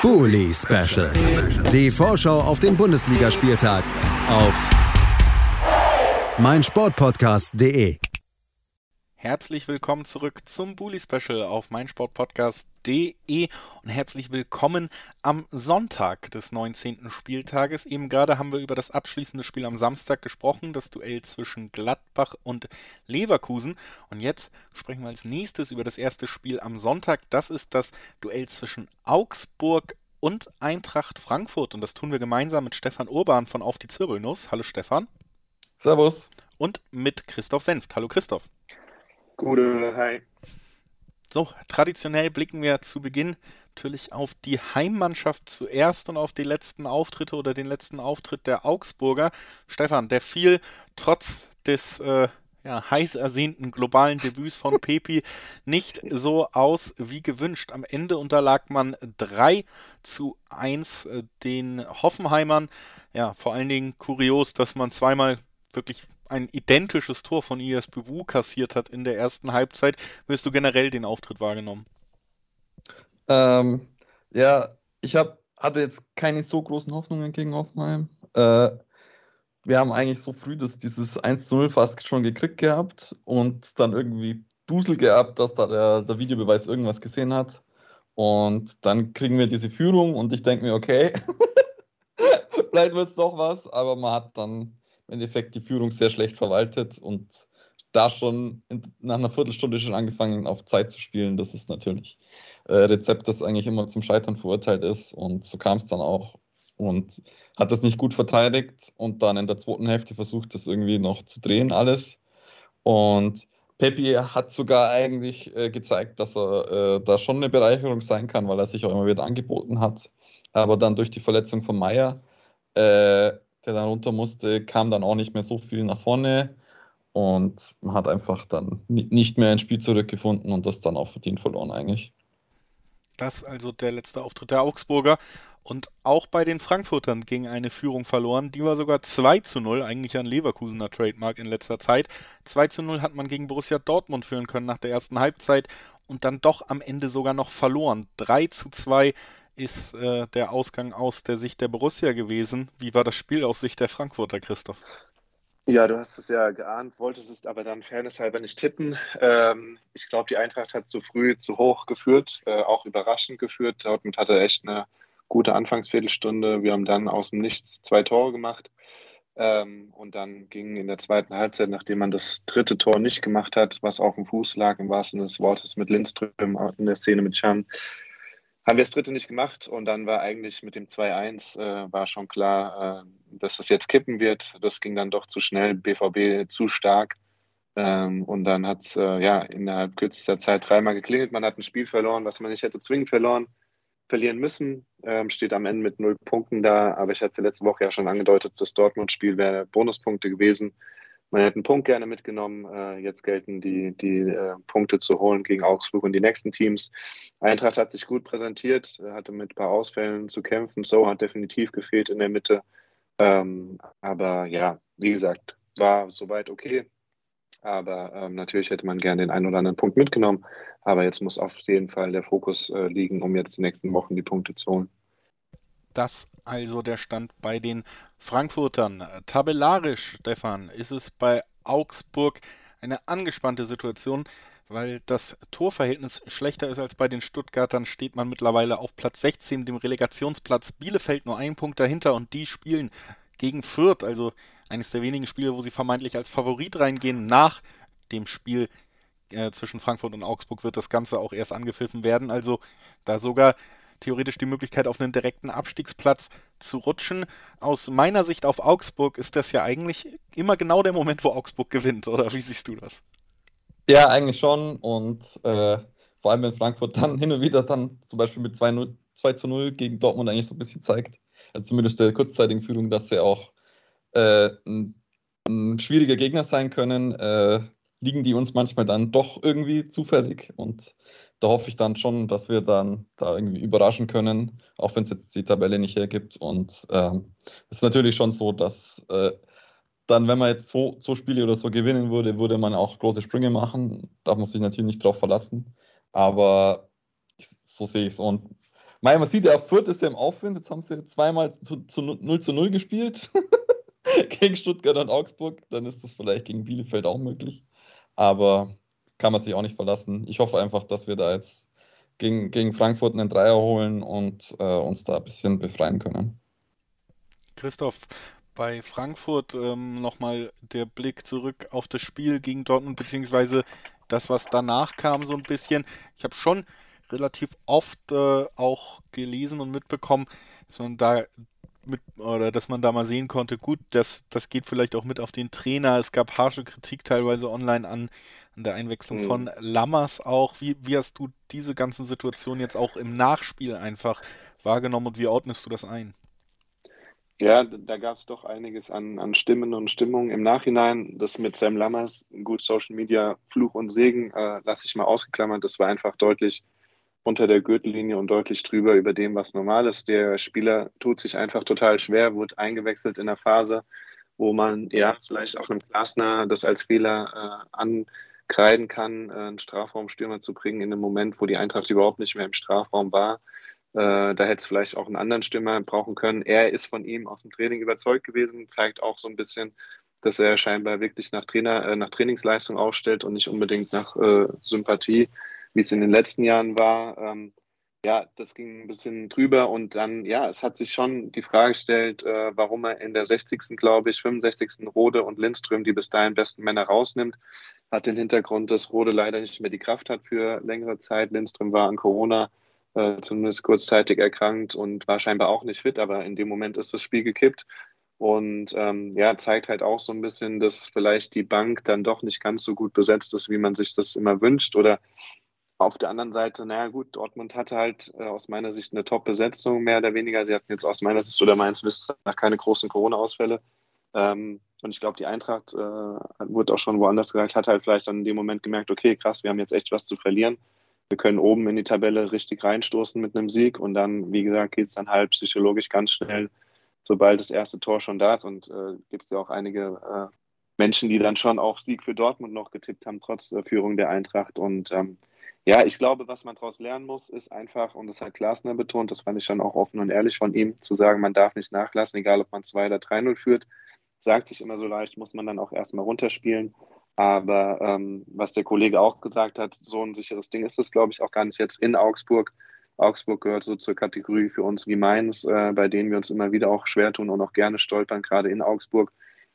Bully Special. Die Vorschau auf den Bundesligaspieltag auf meinsportpodcast.de. Herzlich willkommen zurück zum Bully Special auf meinsportpodcast.de und herzlich willkommen am Sonntag des 19. Spieltages. Eben gerade haben wir über das abschließende Spiel am Samstag gesprochen, das Duell zwischen Gladbach und Leverkusen. Und jetzt sprechen wir als nächstes über das erste Spiel am Sonntag. Das ist das Duell zwischen Augsburg und Eintracht Frankfurt. Und das tun wir gemeinsam mit Stefan Urban von Auf die Zirbelnuss. Hallo Stefan. Servus. Und mit Christoph Senft. Hallo Christoph. Gute, hi. So, traditionell blicken wir zu Beginn natürlich auf die Heimmannschaft zuerst und auf die letzten Auftritte oder den letzten Auftritt der Augsburger. Stefan, der fiel trotz des äh, ja, heiß ersehnten globalen Debüts von Pepi nicht so aus wie gewünscht. Am Ende unterlag man 3 zu 1 äh, den Hoffenheimern. Ja, vor allen Dingen kurios, dass man zweimal wirklich ein identisches Tor von IS Bubu kassiert hat in der ersten Halbzeit. Wirst du generell den Auftritt wahrgenommen? Ähm, ja, ich hab, hatte jetzt keine so großen Hoffnungen gegen Hoffenheim. Äh, wir haben eigentlich so früh das, dieses 1 zu 0 fast schon gekriegt gehabt und dann irgendwie Dusel gehabt, dass da der, der Videobeweis irgendwas gesehen hat. Und dann kriegen wir diese Führung und ich denke mir, okay, vielleicht wird es doch was, aber man hat dann im Endeffekt die Führung sehr schlecht verwaltet und da schon in, nach einer Viertelstunde schon angefangen auf Zeit zu spielen. Das ist natürlich äh, Rezept, das eigentlich immer zum Scheitern verurteilt ist und so kam es dann auch und hat das nicht gut verteidigt und dann in der zweiten Hälfte versucht, das irgendwie noch zu drehen alles und Pepi hat sogar eigentlich äh, gezeigt, dass er äh, da schon eine Bereicherung sein kann, weil er sich auch immer wieder angeboten hat. Aber dann durch die Verletzung von Meier äh, der dann runter musste, kam dann auch nicht mehr so viel nach vorne und man hat einfach dann nicht mehr ins Spiel zurückgefunden und das dann auch verdient verloren eigentlich. Das also der letzte Auftritt der Augsburger. Und auch bei den Frankfurtern ging eine Führung verloren. Die war sogar 2 zu 0, eigentlich ein Leverkusener Trademark in letzter Zeit. 2 zu 0 hat man gegen Borussia Dortmund führen können nach der ersten Halbzeit und dann doch am Ende sogar noch verloren. 3 zu 2 ist äh, der Ausgang aus der Sicht der Borussia gewesen. Wie war das Spiel aus Sicht der Frankfurter, Christoph? Ja, du hast es ja geahnt, wolltest es aber dann fairnesshalber nicht tippen. Ähm, ich glaube, die Eintracht hat zu früh zu hoch geführt, äh, auch überraschend geführt. Dortmund hatte echt eine gute Anfangsviertelstunde. Wir haben dann aus dem Nichts zwei Tore gemacht. Ähm, und dann ging in der zweiten Halbzeit, nachdem man das dritte Tor nicht gemacht hat, was auf dem Fuß lag, im wahrsten Sinne des Wortes mit Lindström in der Szene mit Chan, haben wir das dritte nicht gemacht und dann war eigentlich mit dem 2-1 äh, war schon klar, äh, dass das jetzt kippen wird. Das ging dann doch zu schnell, BVB zu stark. Ähm, und dann hat es äh, ja innerhalb kürzester Zeit dreimal geklingelt. Man hat ein Spiel verloren, was man nicht hätte zwingend verloren, verlieren müssen. Ähm, steht am Ende mit null Punkten da. Aber ich hatte letzte Woche ja schon angedeutet, das Dortmund-Spiel wäre Bonuspunkte gewesen man hätte einen Punkt gerne mitgenommen. Äh, jetzt gelten die, die äh, Punkte zu holen gegen Augsburg und die nächsten Teams. Eintracht hat sich gut präsentiert, hatte mit ein paar Ausfällen zu kämpfen. So hat definitiv gefehlt in der Mitte. Ähm, aber ja, wie gesagt, war soweit okay. Aber ähm, natürlich hätte man gerne den einen oder anderen Punkt mitgenommen. Aber jetzt muss auf jeden Fall der Fokus äh, liegen, um jetzt die nächsten Wochen die Punkte zu holen. Das also der Stand bei den Frankfurtern. Tabellarisch, Stefan, ist es bei Augsburg eine angespannte Situation, weil das Torverhältnis schlechter ist als bei den Stuttgartern, steht man mittlerweile auf Platz 16, dem Relegationsplatz. Bielefeld nur einen Punkt dahinter und die spielen gegen Fürth, also eines der wenigen Spiele, wo sie vermeintlich als Favorit reingehen. Nach dem Spiel äh, zwischen Frankfurt und Augsburg wird das Ganze auch erst angepfiffen werden. Also da sogar theoretisch die Möglichkeit, auf einen direkten Abstiegsplatz zu rutschen. Aus meiner Sicht auf Augsburg ist das ja eigentlich immer genau der Moment, wo Augsburg gewinnt, oder wie siehst du das? Ja, eigentlich schon. Und äh, vor allem, wenn Frankfurt dann hin und wieder dann zum Beispiel mit 2, 0, 2 zu 0 gegen Dortmund eigentlich so ein bisschen zeigt, also zumindest der kurzzeitigen Führung, dass sie auch äh, ein, ein, schwieriger Gegner sein können, äh, liegen die uns manchmal dann doch irgendwie zufällig. Und da hoffe ich dann schon, dass wir dann da irgendwie überraschen können, auch wenn es jetzt die Tabelle nicht hergibt. Und ähm, es ähm, ist natürlich schon so, dass äh, dann, wenn man jetzt zwei, zwei Spiele oder so gewinnen würde, würde man auch große Sprünge machen. Darf man sich natürlich nicht drauf verlassen. Aber ich, so sehe ich es. Und man sieht ja, Fürth ist ja im Aufwind. Jetzt haben sie zweimal zu, zu 0 zu 0 gespielt. gegen Stuttgart und Augsburg. Dann ist das vielleicht gegen Bielefeld auch möglich. Aber kann man sich auch nicht verlassen. Ich hoffe einfach, dass wir da jetzt gegen, gegen Frankfurt einen Dreier holen und äh, uns da ein bisschen befreien können. Christoph, bei Frankfurt ähm, nochmal der Blick zurück auf das Spiel gegen Dortmund, beziehungsweise das, was danach kam, so ein bisschen. Ich habe schon relativ oft äh, auch gelesen und mitbekommen, dass man da mit, oder dass man da mal sehen konnte, gut, das, das geht vielleicht auch mit auf den Trainer. Es gab harsche Kritik teilweise online an, an der Einwechslung mhm. von Lammers auch. Wie, wie hast du diese ganzen Situationen jetzt auch im Nachspiel einfach wahrgenommen und wie ordnest du das ein? Ja, da gab es doch einiges an, an Stimmen und Stimmungen im Nachhinein. Das mit Sam Lammers, gut Social Media, Fluch und Segen, äh, lasse ich mal ausgeklammert. Das war einfach deutlich unter der Gürtellinie und deutlich drüber über dem, was normal ist. Der Spieler tut sich einfach total schwer, wurde eingewechselt in der Phase, wo man ja vielleicht auch einem Glasner das als Fehler äh, ankreiden kann, äh, einen Strafraumstürmer zu bringen in einem Moment, wo die Eintracht überhaupt nicht mehr im Strafraum war. Äh, da hätte es vielleicht auch einen anderen Stürmer brauchen können. Er ist von ihm aus dem Training überzeugt gewesen, zeigt auch so ein bisschen, dass er scheinbar wirklich nach, Trainer, äh, nach Trainingsleistung aufstellt und nicht unbedingt nach äh, Sympathie wie es in den letzten Jahren war. Ähm, ja, das ging ein bisschen drüber und dann, ja, es hat sich schon die Frage gestellt, äh, warum er in der 60., glaube ich, 65. Rode und Lindström die bis dahin besten Männer rausnimmt. Hat den Hintergrund, dass Rode leider nicht mehr die Kraft hat für längere Zeit. Lindström war an Corona äh, zumindest kurzzeitig erkrankt und war scheinbar auch nicht fit, aber in dem Moment ist das Spiel gekippt. Und ähm, ja, zeigt halt auch so ein bisschen, dass vielleicht die Bank dann doch nicht ganz so gut besetzt ist, wie man sich das immer wünscht. Oder auf der anderen Seite, naja gut, Dortmund hatte halt äh, aus meiner Sicht eine Top-Besetzung, mehr oder weniger. Sie hatten jetzt aus meiner Sicht oder meines Wissens nach keine großen Corona-Ausfälle. Ähm, und ich glaube, die Eintracht, äh, wurde auch schon woanders gesagt, hat halt vielleicht dann in dem Moment gemerkt, okay, krass, wir haben jetzt echt was zu verlieren. Wir können oben in die Tabelle richtig reinstoßen mit einem Sieg und dann, wie gesagt, geht es dann halt psychologisch ganz schnell, sobald das erste Tor schon da ist. Und äh, gibt es ja auch einige äh, Menschen, die dann schon auch Sieg für Dortmund noch getippt haben, trotz äh, Führung der Eintracht. Und ähm, ja, ich glaube, was man daraus lernen muss, ist einfach, und das hat Glasner betont, das fand ich schon auch offen und ehrlich von ihm, zu sagen, man darf nicht nachlassen, egal ob man 2 oder 3-0 führt. Sagt sich immer so leicht, muss man dann auch erstmal runterspielen. Aber ähm, was der Kollege auch gesagt hat, so ein sicheres Ding ist es, glaube ich, auch gar nicht jetzt in Augsburg. Augsburg gehört so zur Kategorie für uns wie Mainz, äh, bei denen wir uns immer wieder auch schwer tun und auch gerne stolpern, gerade in Augsburg.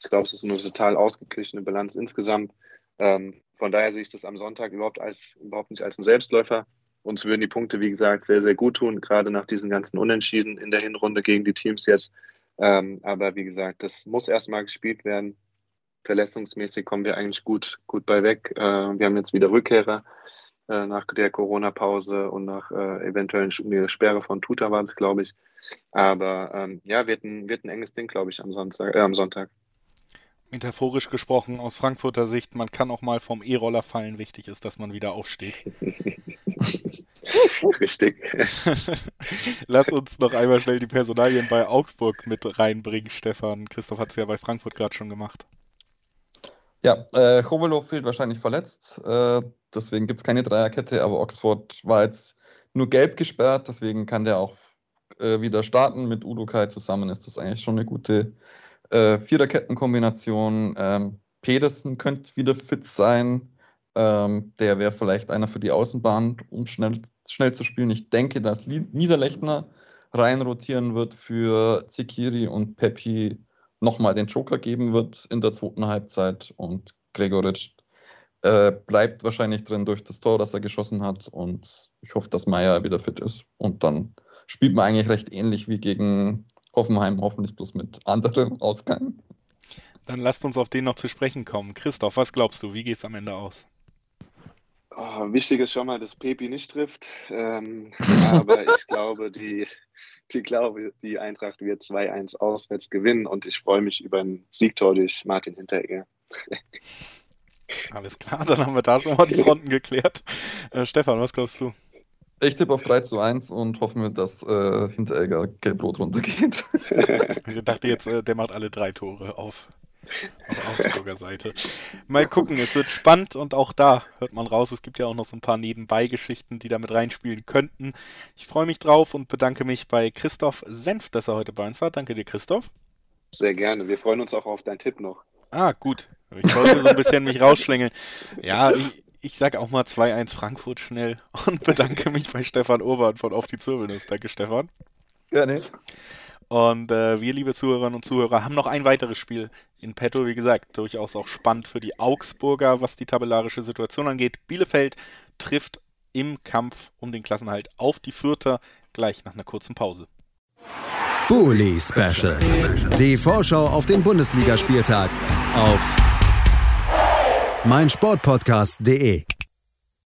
Ich glaube, es ist eine total ausgeglichene Bilanz insgesamt. Ähm, von daher sehe ich das am Sonntag überhaupt, als, überhaupt nicht als ein Selbstläufer. Uns würden die Punkte, wie gesagt, sehr, sehr gut tun, gerade nach diesen ganzen Unentschieden in der Hinrunde gegen die Teams jetzt. Ähm, aber wie gesagt, das muss erstmal gespielt werden. Verletzungsmäßig kommen wir eigentlich gut, gut bei weg. Äh, wir haben jetzt wieder Rückkehrer äh, nach der Corona-Pause und nach äh, eventuellen Sperre von Tuta war es, glaube ich. Aber ähm, ja, wird ein, wird ein enges Ding, glaube ich, am, Sonntag, äh, am Sonntag metaphorisch gesprochen aus Frankfurter Sicht, man kann auch mal vom E-Roller fallen. Wichtig ist, dass man wieder aufsteht. Richtig. Lass uns noch einmal schnell die Personalien bei Augsburg mit reinbringen, Stefan. Christoph hat es ja bei Frankfurt gerade schon gemacht. Ja, äh, Chovelow fehlt wahrscheinlich verletzt. Äh, deswegen gibt es keine Dreierkette, aber Oxford war jetzt nur gelb gesperrt, deswegen kann der auch äh, wieder starten. Mit Udo Kai zusammen ist das eigentlich schon eine gute äh, Viererkettenkombination. Ähm, Pedersen könnte wieder fit sein. Ähm, der wäre vielleicht einer für die Außenbahn, um schnell, schnell zu spielen. Ich denke, dass Niederlechner rein rotieren wird für Zikiri und Pepi nochmal den Joker geben wird in der zweiten Halbzeit und Gregoritsch äh, bleibt wahrscheinlich drin durch das Tor, das er geschossen hat und ich hoffe, dass Meier wieder fit ist und dann spielt man eigentlich recht ähnlich wie gegen Hoffenheim hoffentlich bloß mit anderem Ausgang. Dann lasst uns auf den noch zu sprechen kommen. Christoph, was glaubst du, wie geht es am Ende aus? Oh, wichtig ist schon mal, dass Pepi nicht trifft. Ähm, aber ich glaube, die, die, glaube, die Eintracht wird 2-1 auswärts gewinnen und ich freue mich über ein Siegtor durch Martin Hinteregger. Alles klar, dann haben wir da schon mal die Fronten geklärt. Äh, Stefan, was glaubst du? Ich tippe auf 3 zu 1 und hoffe mir, dass äh, Hinteregger gelb-rot runtergeht. ich dachte jetzt, äh, der macht alle drei Tore auf Auf Augsburger Seite. Mal gucken, es wird spannend und auch da hört man raus, es gibt ja auch noch so ein paar Nebenbei-Geschichten, die damit reinspielen könnten. Ich freue mich drauf und bedanke mich bei Christoph Senf, dass er heute bei uns war. Danke dir, Christoph. Sehr gerne. Wir freuen uns auch auf deinen Tipp noch. Ah, gut. Ich wollte so ein bisschen mich rausschlängeln. Ja, ich, ich sage auch mal 2-1 Frankfurt schnell und bedanke mich bei Stefan Urban von Auf die Zirbelnuss. Danke, Stefan. Gerne. Und äh, wir, liebe Zuhörerinnen und Zuhörer, haben noch ein weiteres Spiel in petto. Wie gesagt, durchaus auch spannend für die Augsburger, was die tabellarische Situation angeht. Bielefeld trifft im Kampf um den Klassenhalt auf die Vierter gleich nach einer kurzen Pause. Bully Special. Die Vorschau auf den Bundesligaspieltag auf meinsportpodcast.de.